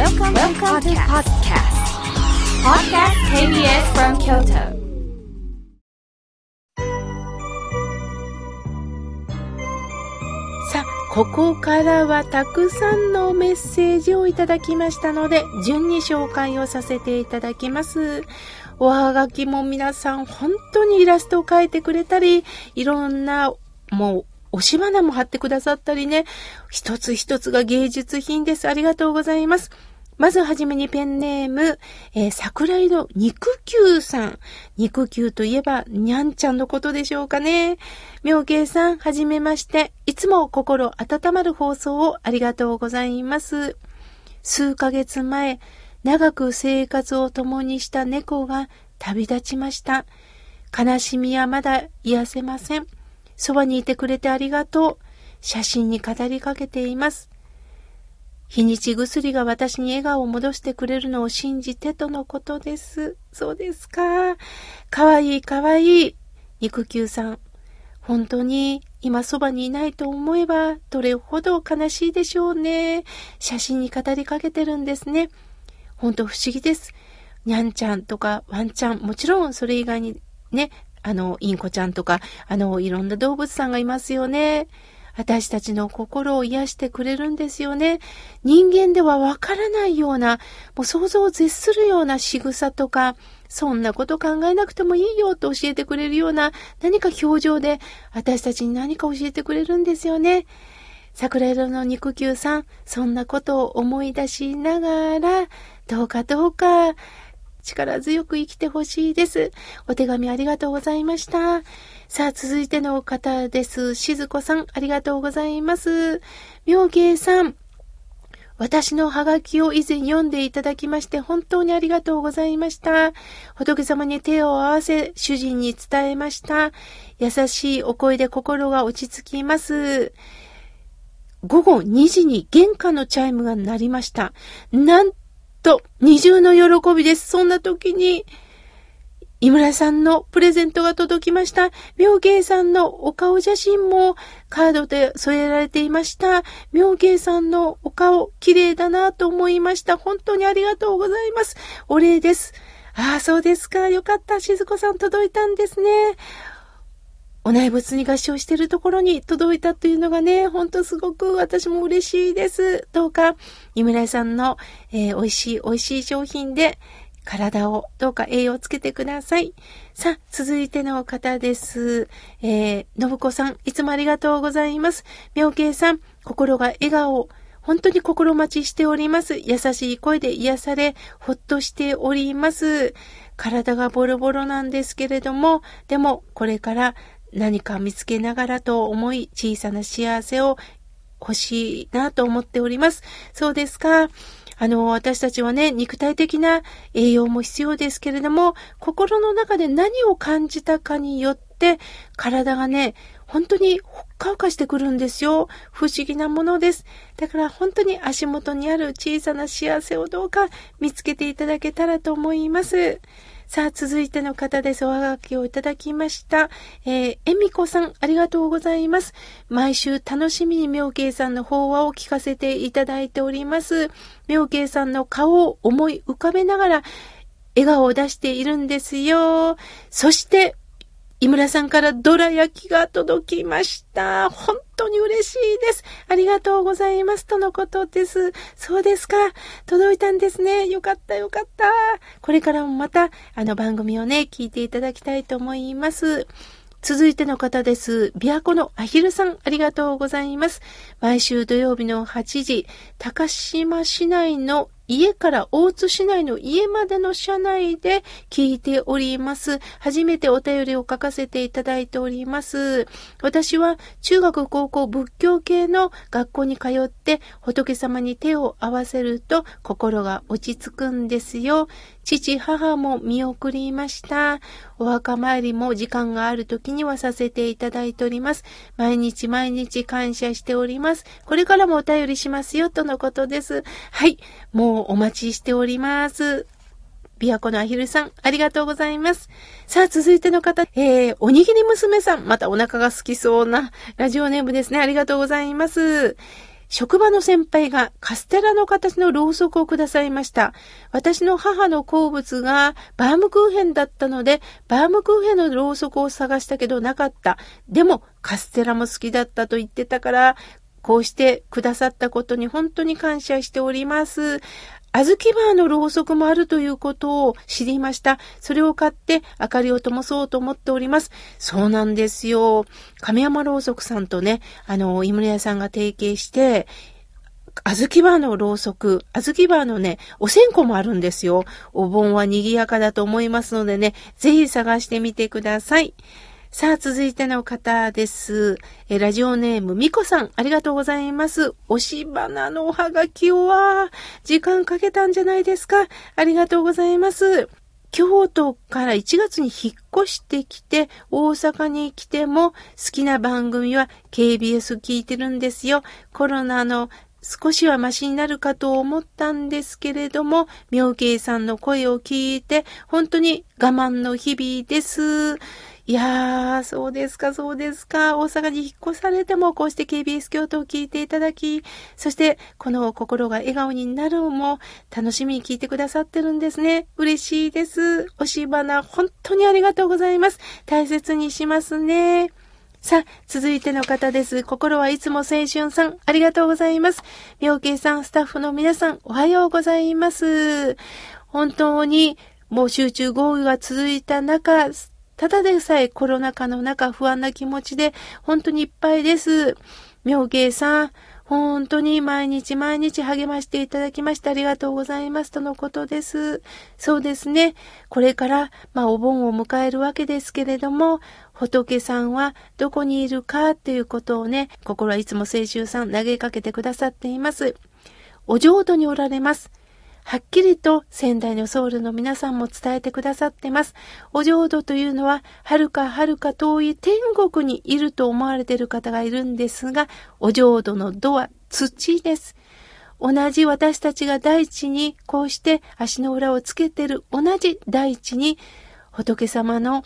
Welcome, Welcome to podcast. Podcast KBS from Kyoto. さあ、ここからはたくさんのメッセージをいただきましたので、順に紹介をさせていただきます。おはがきも皆さん本当にイラストを描いてくれたり、いろんな、もう、押し花も貼ってくださったりね、一つ一つが芸術品です。ありがとうございます。まずはじめにペンネーム、えー桜井の肉球さん。肉球といえば、にゃんちゃんのことでしょうかね。妙慶さん、はじめまして。いつも心温まる放送をありがとうございます。数ヶ月前、長く生活を共にした猫が旅立ちました。悲しみはまだ癒せません。そばにいてくれてありがとう。写真に語りかけています。日にち薬が私に笑顔を戻してくれるのを信じてとのことです。そうですか。かわいいかわいい。肉球さん。本当に今そばにいないと思えばどれほど悲しいでしょうね。写真に語りかけてるんですね。本当不思議です。にゃんちゃんとかワンちゃん、もちろんそれ以外にね、あの、インコちゃんとか、あの、いろんな動物さんがいますよね。私たちの心を癒してくれるんですよね。人間ではわからないような、もう想像を絶するような仕草とか、そんなこと考えなくてもいいよと教えてくれるような何か表情で私たちに何か教えてくれるんですよね。桜色の肉球さん、そんなことを思い出しながら、どうかどうか力強く生きてほしいです。お手紙ありがとうございました。さあ、続いての方です。しずこさん、ありがとうございます。妙慶さん、私のハガキを以前読んでいただきまして本当にありがとうございました。仏様に手を合わせ主人に伝えました。優しいお声で心が落ち着きます。午後2時に玄関のチャイムが鳴りました。なんと、二重の喜びです。そんな時に、井村さんのプレゼントが届きました。妙慶さんのお顔写真もカードで添えられていました。妙慶さんのお顔、綺麗だなと思いました。本当にありがとうございます。お礼です。ああ、そうですか。よかった。静子さん届いたんですね。お内仏に合唱しているところに届いたというのがね、ほんとすごく私も嬉しいです。どうか、井村さんの、えー美味しい美味しい商品で、体をどうか栄養をつけてください。さあ、続いての方です。えー、信子さん、いつもありがとうございます。妙慶さん、心が笑顔、本当に心待ちしております。優しい声で癒され、ほっとしております。体がボロボロなんですけれども、でもこれから何か見つけながらと思い、小さな幸せを欲しいなと思っております。そうですか。あの、私たちはね、肉体的な栄養も必要ですけれども、心の中で何を感じたかによって、体がね、本当にほっかほかしてくるんですよ。不思議なものです。だから本当に足元にある小さな幸せをどうか見つけていただけたらと思います。さあ、続いての方です。おはがきをいただきました。えー、えみこさん、ありがとうございます。毎週楽しみに妙慶さんの法話を聞かせていただいております。妙慶さんの顔を思い浮かべながら、笑顔を出しているんですよ。そして、井村さんからどら焼きが届きました。本当に嬉しいです。ありがとうございます。とのことです。そうですか。届いたんですね。よかったよかった。これからもまた、あの番組をね、聞いていただきたいと思います。続いての方です。琵琶湖のアヒルさん、ありがとうございます。毎週土曜日の8時、高島市内の家から大津市内の家までの車内で聞いております。初めてお便りを書かせていただいております。私は中学高校仏教系の学校に通って仏様に手を合わせると心が落ち着くんですよ。父、母も見送りました。お墓参りも時間がある時にはさせていただいております。毎日毎日感謝しております。これからもお便りしますよ、とのことです。はい。もうお待ちしております。琵琶湖のアヒルさん、ありがとうございます。さあ、続いての方、えー、おにぎり娘さん、またお腹が好きそうなラジオネームですね。ありがとうございます。職場の先輩がカステラの形のろうそくをくださいました。私の母の好物がバームクーヘンだったので、バームクーヘンのろうそくを探したけどなかった。でも、カステラも好きだったと言ってたから、こうしてくださったことに本当に感謝しております。小豆バーのろうそくもあるということを知りました。それを買って明かりを灯そうと思っております。そうなんですよ。亀山ろうそくさんとね、あの、井村屋さんが提携して、小豆バーのろうそく、小豆バーのね、お線香もあるんですよ。お盆は賑やかだと思いますのでね、ぜひ探してみてください。さあ、続いての方です。えラジオネーム、みこさん、ありがとうございます。押し花のおはがきは、時間かけたんじゃないですか。ありがとうございます。京都から1月に引っ越してきて、大阪に来ても好きな番組は KBS 聞いてるんですよ。コロナの少しはマシになるかと思ったんですけれども、妙慶さんの声を聞いて、本当に我慢の日々です。いやー、そうですか、そうですか。大阪に引っ越されても、こうして KBS 京都を聞いていただき、そして、この心が笑顔になるも、楽しみに聞いてくださってるんですね。嬉しいです。押し花、本当にありがとうございます。大切にしますね。さあ、続いての方です。心はいつも青春さん、ありがとうございます。妙慶さん、スタッフの皆さん、おはようございます。本当に、もう集中豪雨が続いた中、ただでさえコロナ禍の中不安な気持ちで本当にいっぱいです。妙慶さん、本当に毎日毎日励ましていただきましてありがとうございますとのことです。そうですね。これから、まあ、お盆を迎えるわけですけれども、仏さんはどこにいるかっていうことをね、心はいつも青春さん投げかけてくださっています。お浄土におられます。はっきりと仙台のソウルの皆さんも伝えてくださってます。お浄土というのは、はるかはるか遠い天国にいると思われている方がいるんですが、お浄土の土は土です。同じ私たちが大地にこうして足の裏をつけてる同じ大地に仏様の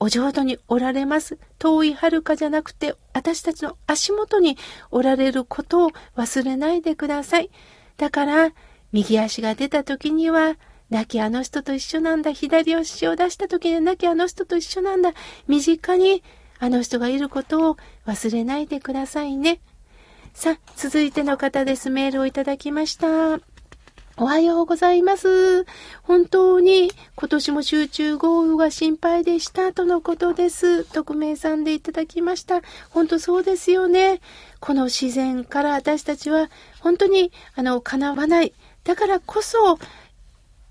お浄土におられます。遠い遥かじゃなくて私たちの足元におられることを忘れないでください。だから、右足が出た時には、亡きあの人と一緒なんだ。左足を出した時には亡きあの人と一緒なんだ。身近にあの人がいることを忘れないでくださいね。さあ、続いての方です。メールをいただきました。おはようございます。本当に今年も集中豪雨が心配でしたとのことです。匿名さんでいただきました。本当そうですよね。この自然から私たちは本当にあの、叶わないだからこそ、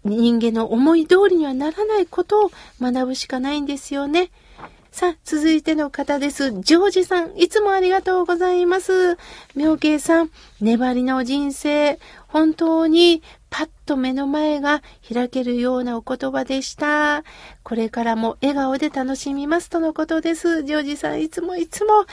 人間の思い通りにはならないことを学ぶしかないんですよね。さあ、続いての方です。ジョージさん、いつもありがとうございます。妙慶さん、粘りの人生、本当にパッと目の前が開けるようなお言葉でした。これからも笑顔で楽しみますとのことです。ジョージさん、いつもいつも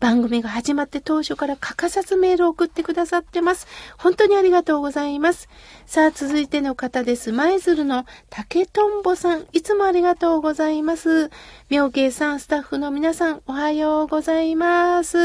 番組が始まって当初から欠かさずメールを送ってくださってます。本当にありがとうございます。さあ、続いての方です。舞鶴の竹とんぼさん、いつもありがとうございます。妙慶さん、スタッフの皆さん、おはようございます。ウ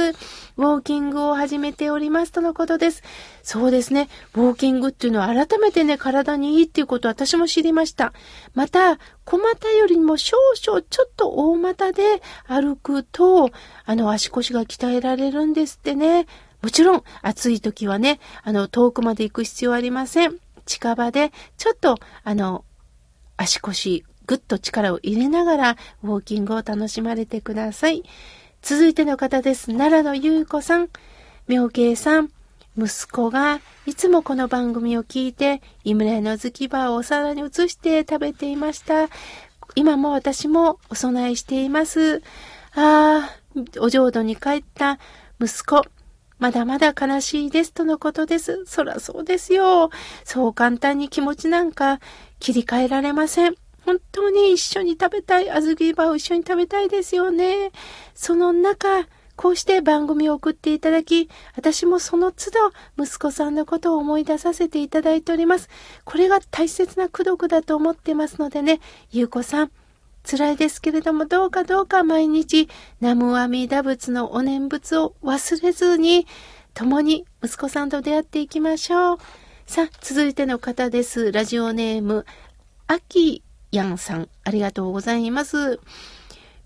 ォーキングを始めておりますとのことです。そうですね。ウォーキングっていうのは改めてね、体にいいっていうことを私も知りました。また、小股よりも少々ちょっと大股で歩くと、あの足腰が鍛えられるんですってね。もちろん暑い時はね、あの遠くまで行く必要ありません。近場でちょっとあの足腰ぐっと力を入れながらウォーキングを楽しまれてください。続いての方です。奈良の優子さん、妙慶さん、息子がいつもこの番組を聞いて、井村屋の月場をお皿に移して食べていました。今も私もお供えしています。ああ、お浄土に帰った息子、まだまだ悲しいですとのことです。そらそうですよ。そう簡単に気持ちなんか切り替えられません。本当に一緒に食べたい、小豆バーを一緒に食べたいですよね。その中、こうして番組を送っていただき、私もその都度息子さんのことを思い出させていただいております。これが大切な功徳だと思ってますのでね、ゆうこさん、辛いですけれども、どうかどうか毎日、南無阿弥陀仏のお念仏を忘れずに、共に息子さんと出会っていきましょう。さあ、続いての方です。ラジオネーム、あきやんさん、ありがとうございます。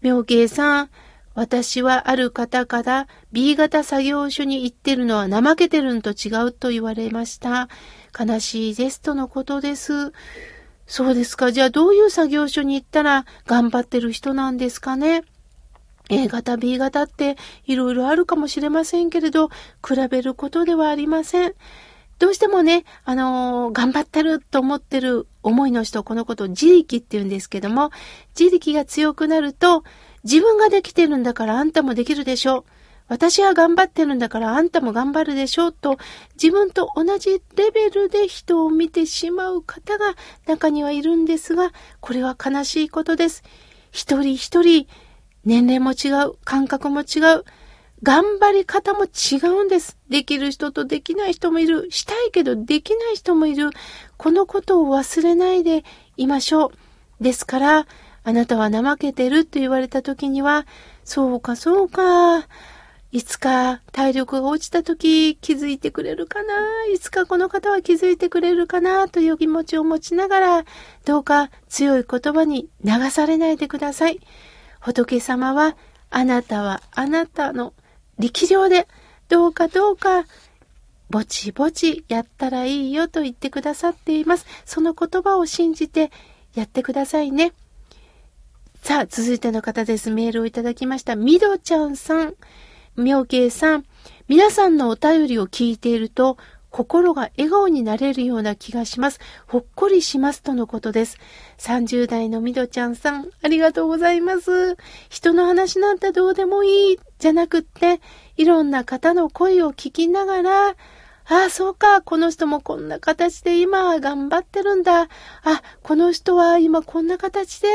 妙慶さん、私はある方から B 型作業所に行ってるのは怠けてるんと違うと言われました。悲しいですとのことです。そうですか。じゃあどういう作業所に行ったら頑張ってる人なんですかね。A 型、B 型っていろいろあるかもしれませんけれど、比べることではありません。どうしてもね、あのー、頑張ってると思ってる思いの人、このことを自力って言うんですけども、自力が強くなると、自分ができてるんだからあんたもできるでしょう。私は頑張ってるんだからあんたも頑張るでしょうと自分と同じレベルで人を見てしまう方が中にはいるんですが、これは悲しいことです。一人一人年齢も違う、感覚も違う、頑張り方も違うんです。できる人とできない人もいる。したいけどできない人もいる。このことを忘れないでいましょう。ですから、あなたは怠けてると言われた時には、そうかそうか。いつか体力が落ちた時気づいてくれるかないつかこの方は気づいてくれるかなという気持ちを持ちながら、どうか強い言葉に流されないでください。仏様は、あなたはあなたの力量で、どうかどうか、ぼちぼちやったらいいよと言ってくださっています。その言葉を信じてやってくださいね。さあ、続いての方です。メールをいただきました。みどちゃんさん、妙慶さん、皆さんのお便りを聞いていると、心が笑顔になれるような気がします。ほっこりしますとのことです。30代のみどちゃんさん、ありがとうございます。人の話なんてどうでもいい、じゃなくって、いろんな方の声を聞きながら、ああ、そうか。この人もこんな形で今頑張ってるんだ。あ、この人は今こんな形で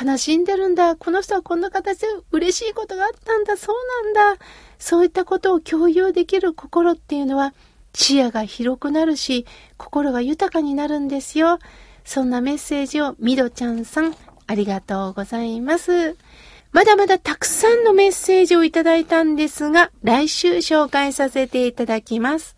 悲しんでるんだ。この人はこんな形で嬉しいことがあったんだ。そうなんだ。そういったことを共有できる心っていうのは視野が広くなるし、心が豊かになるんですよ。そんなメッセージをみどちゃんさん、ありがとうございます。まだまだたくさんのメッセージをいただいたんですが、来週紹介させていただきます。